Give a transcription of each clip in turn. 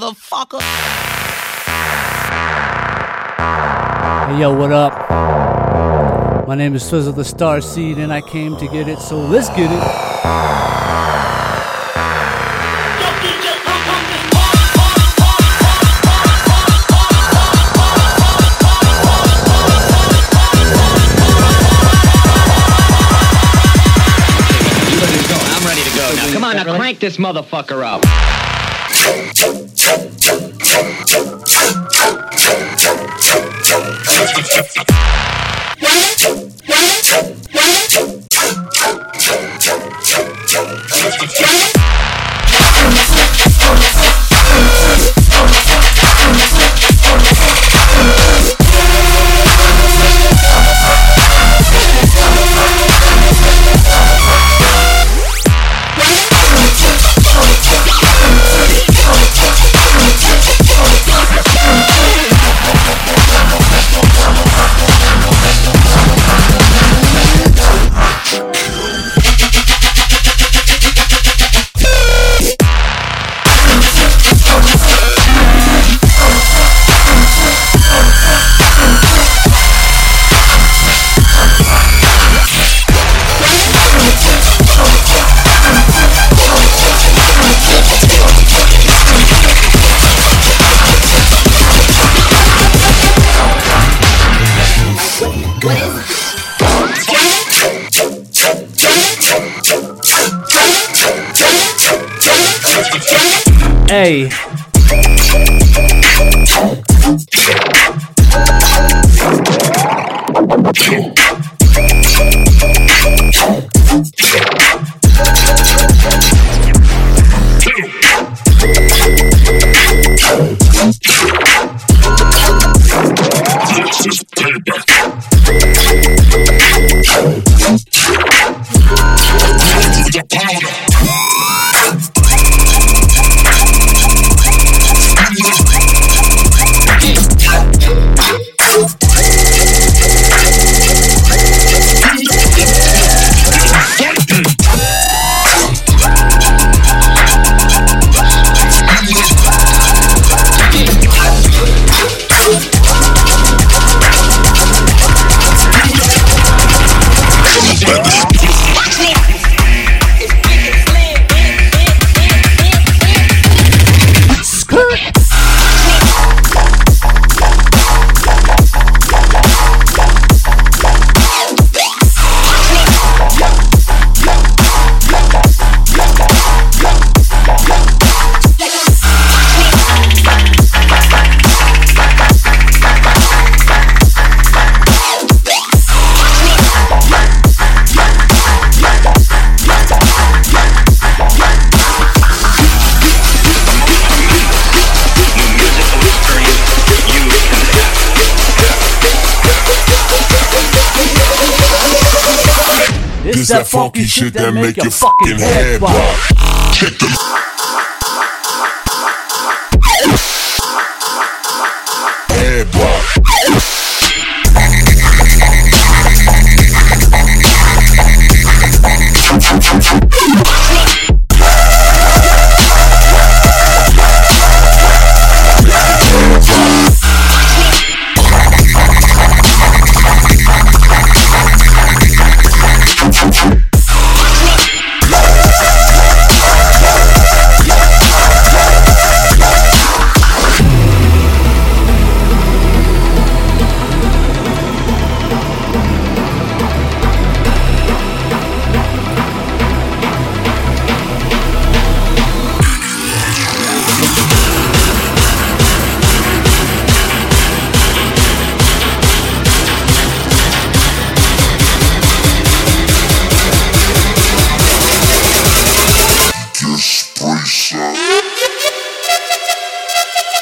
run for cover, motherfucker. Hey yo, what up? My name is Thrizzo the Star Seed, and I came to get it, so let's get it. You ready to go? I'm ready to go. Now, come on, now crank this motherfucker up. Let's go. Hey. Funky shit that make your fucking head rock. Check the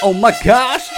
Oh my gosh.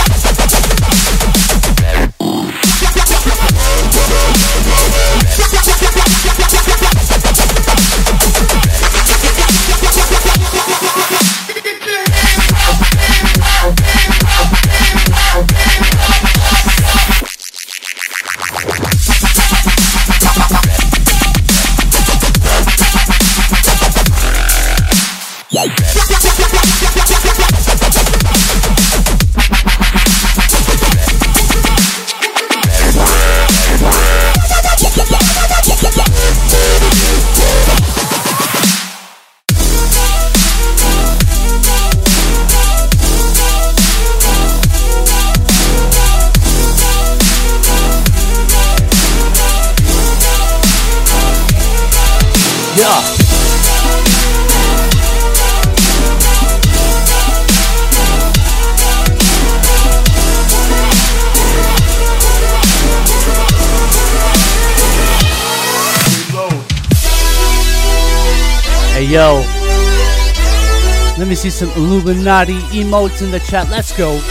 Yo. Let me see some Illuminati emotes in the chat. Let's go.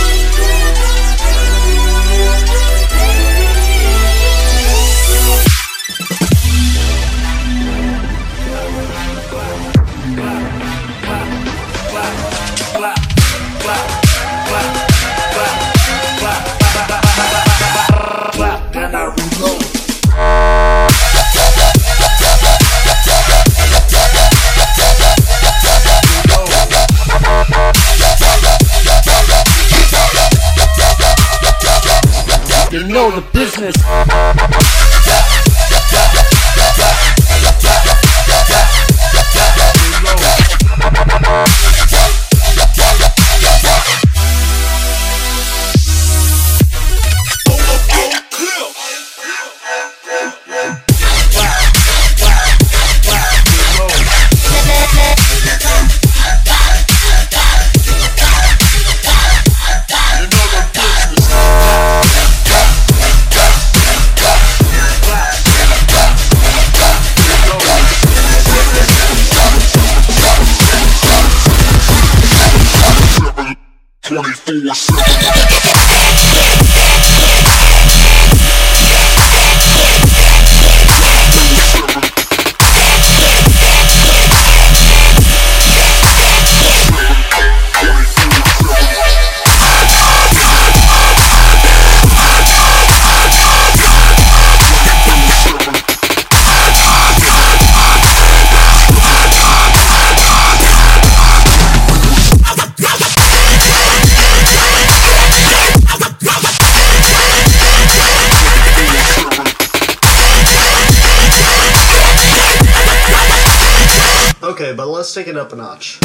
Let's take it up a notch.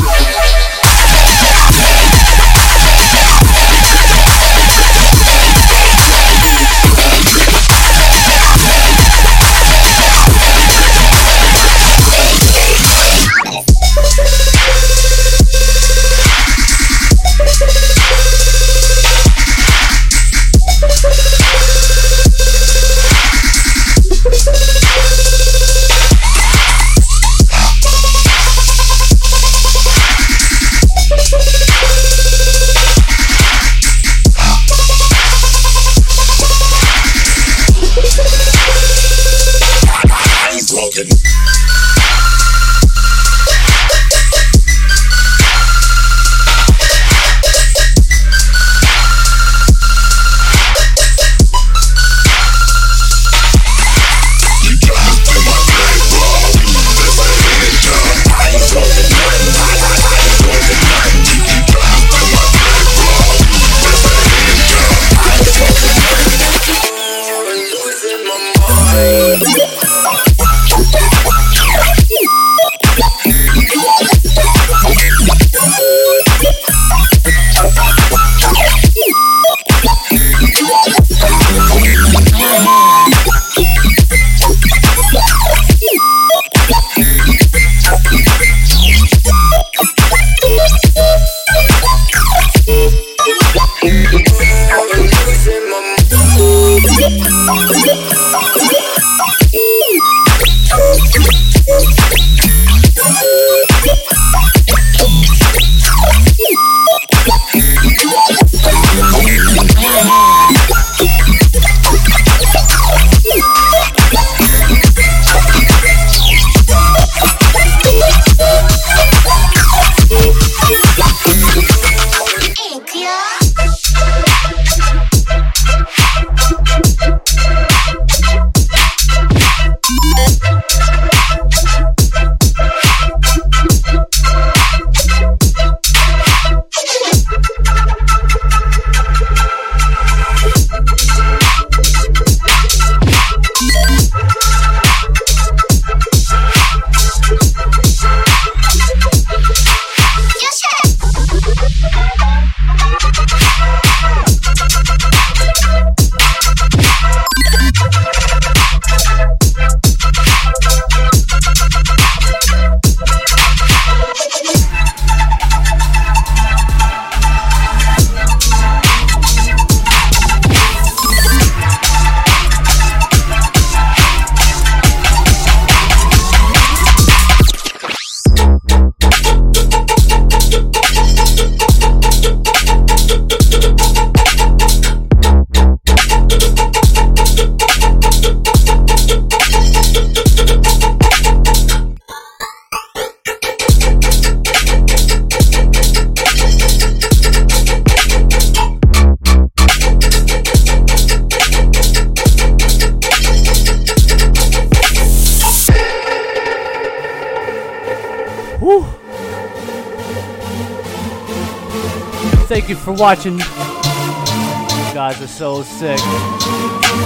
watching. You guys are so sick.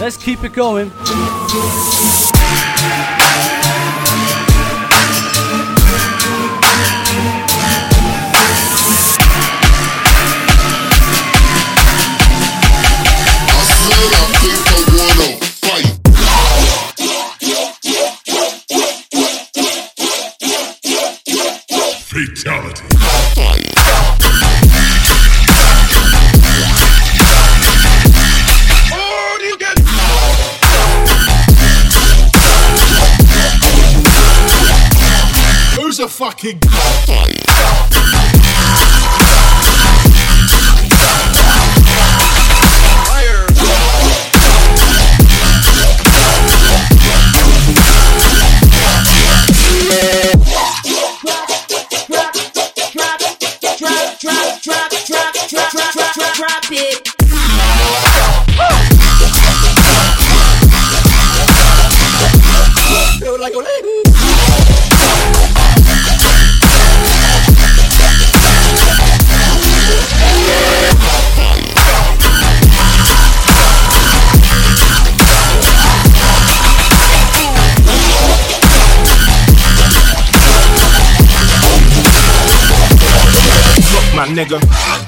Let's keep it going. fucking. god. nigga.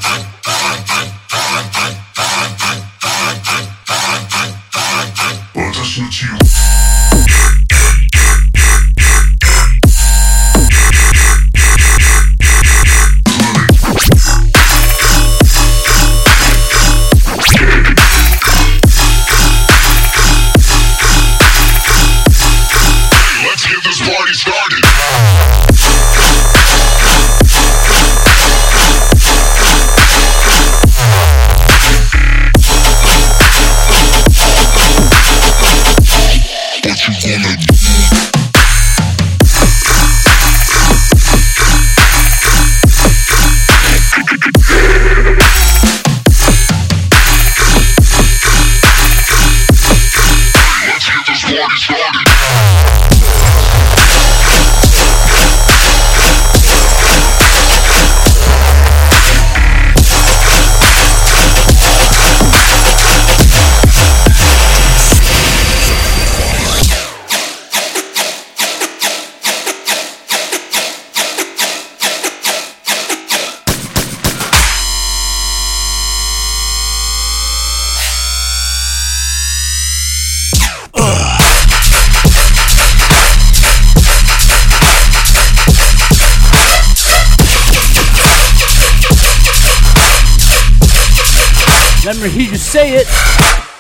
Henry, you say it.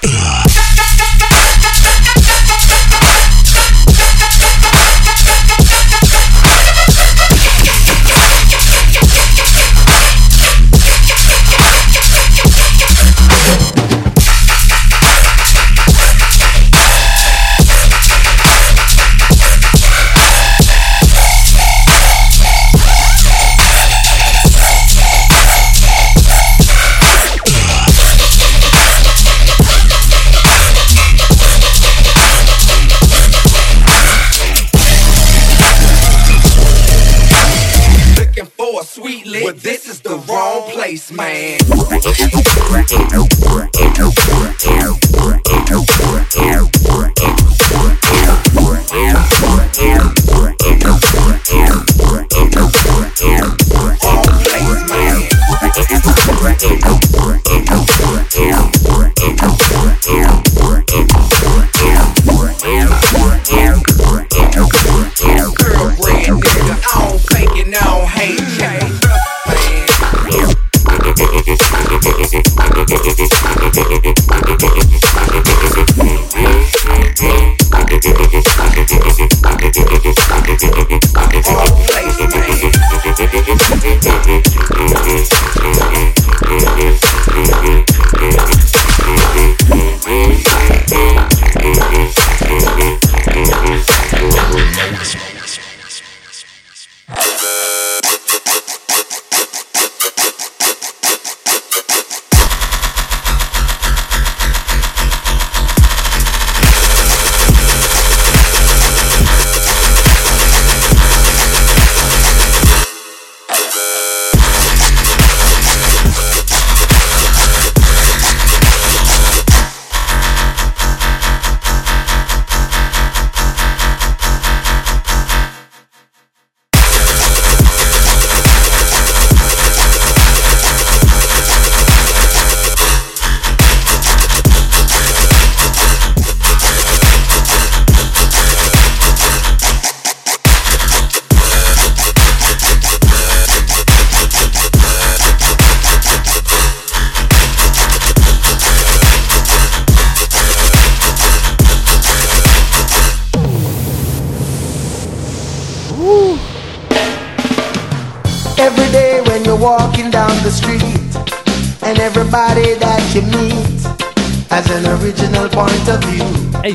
spaceman.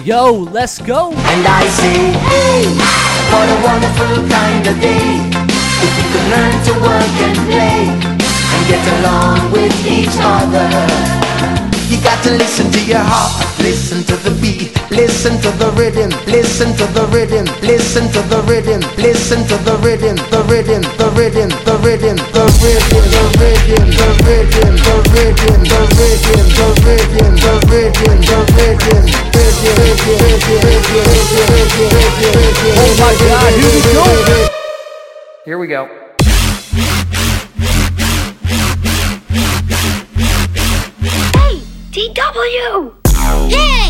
Yo, let's go. And I say, hey, what a wonderful kind of day. If can learn to work and play and get along with each other. You got to listen to your heart, listen to the beat, listen to the rhythm, listen to the rhythm, listen to the rhythm, listen to the rhythm, the rhythm, the rhythm, Oh my god, here we go. Here we go. Hey, DW! Hey!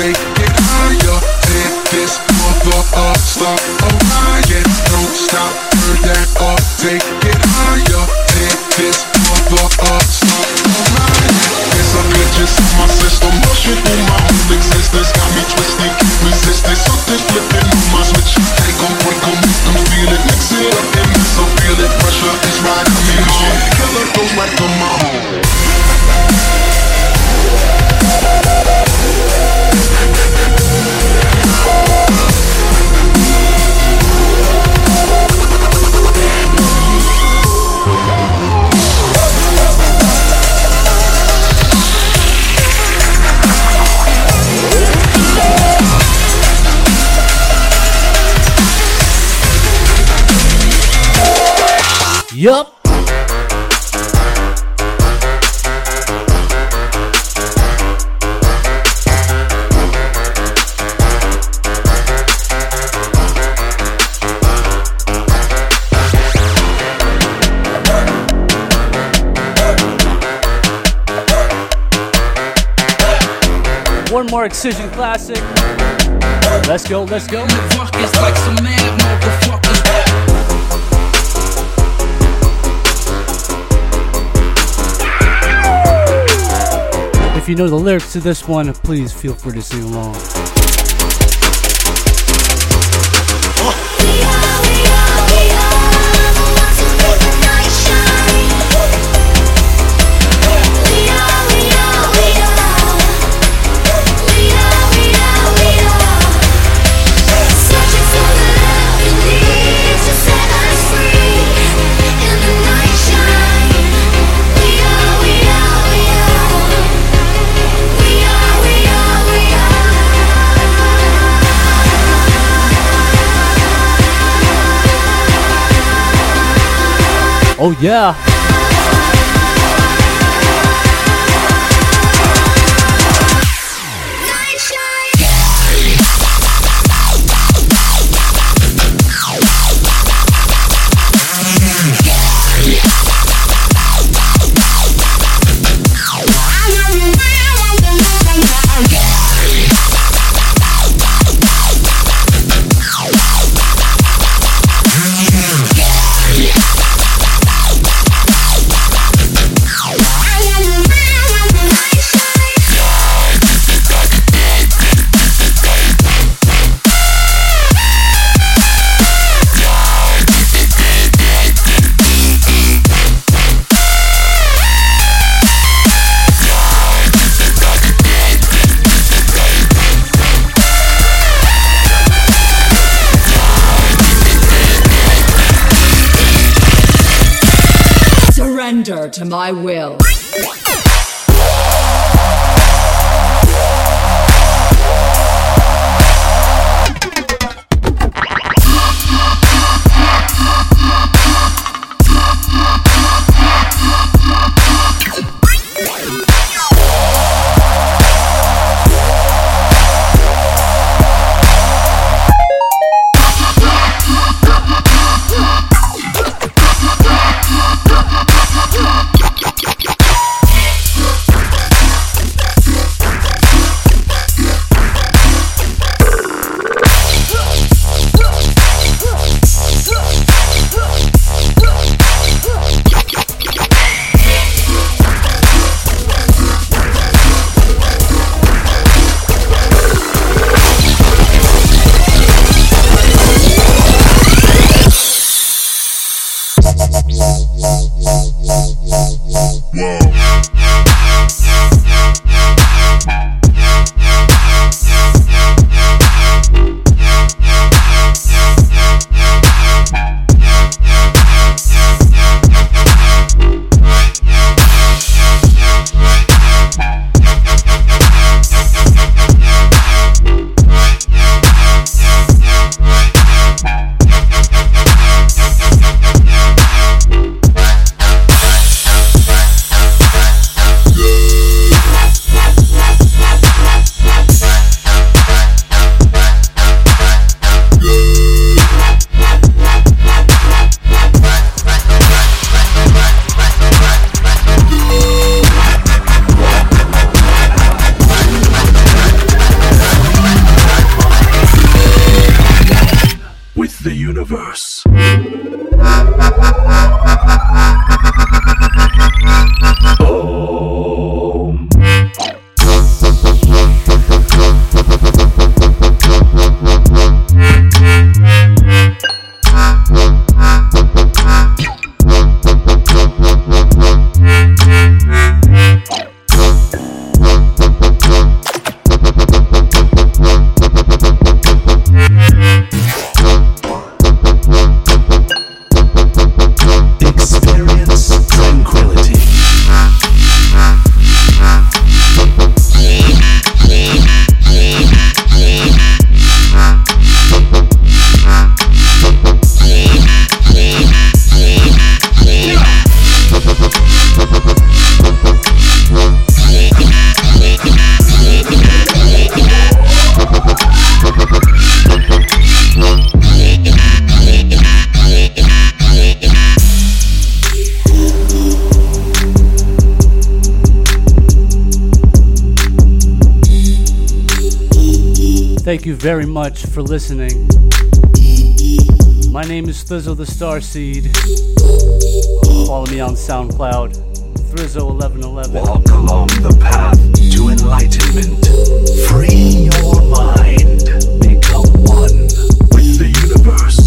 Take it higher. Take this mother up, start a riot. Don't stop, turn that oh, up, take it higher. Take this mother up, start a riot. There's a glitches in my system, rushing through my whole existence. Yup. One more excision classic. Let's go, let's go. If you know the lyrics to this one, please feel free to sing along. Oh yeah. Surrender to my will. Thank you very much for listening. My name is Thrizzo the Starseed. Follow me on SoundCloud, Thrizzo1111. Walk along the path to enlightenment. Free your mind. Become one with the universe.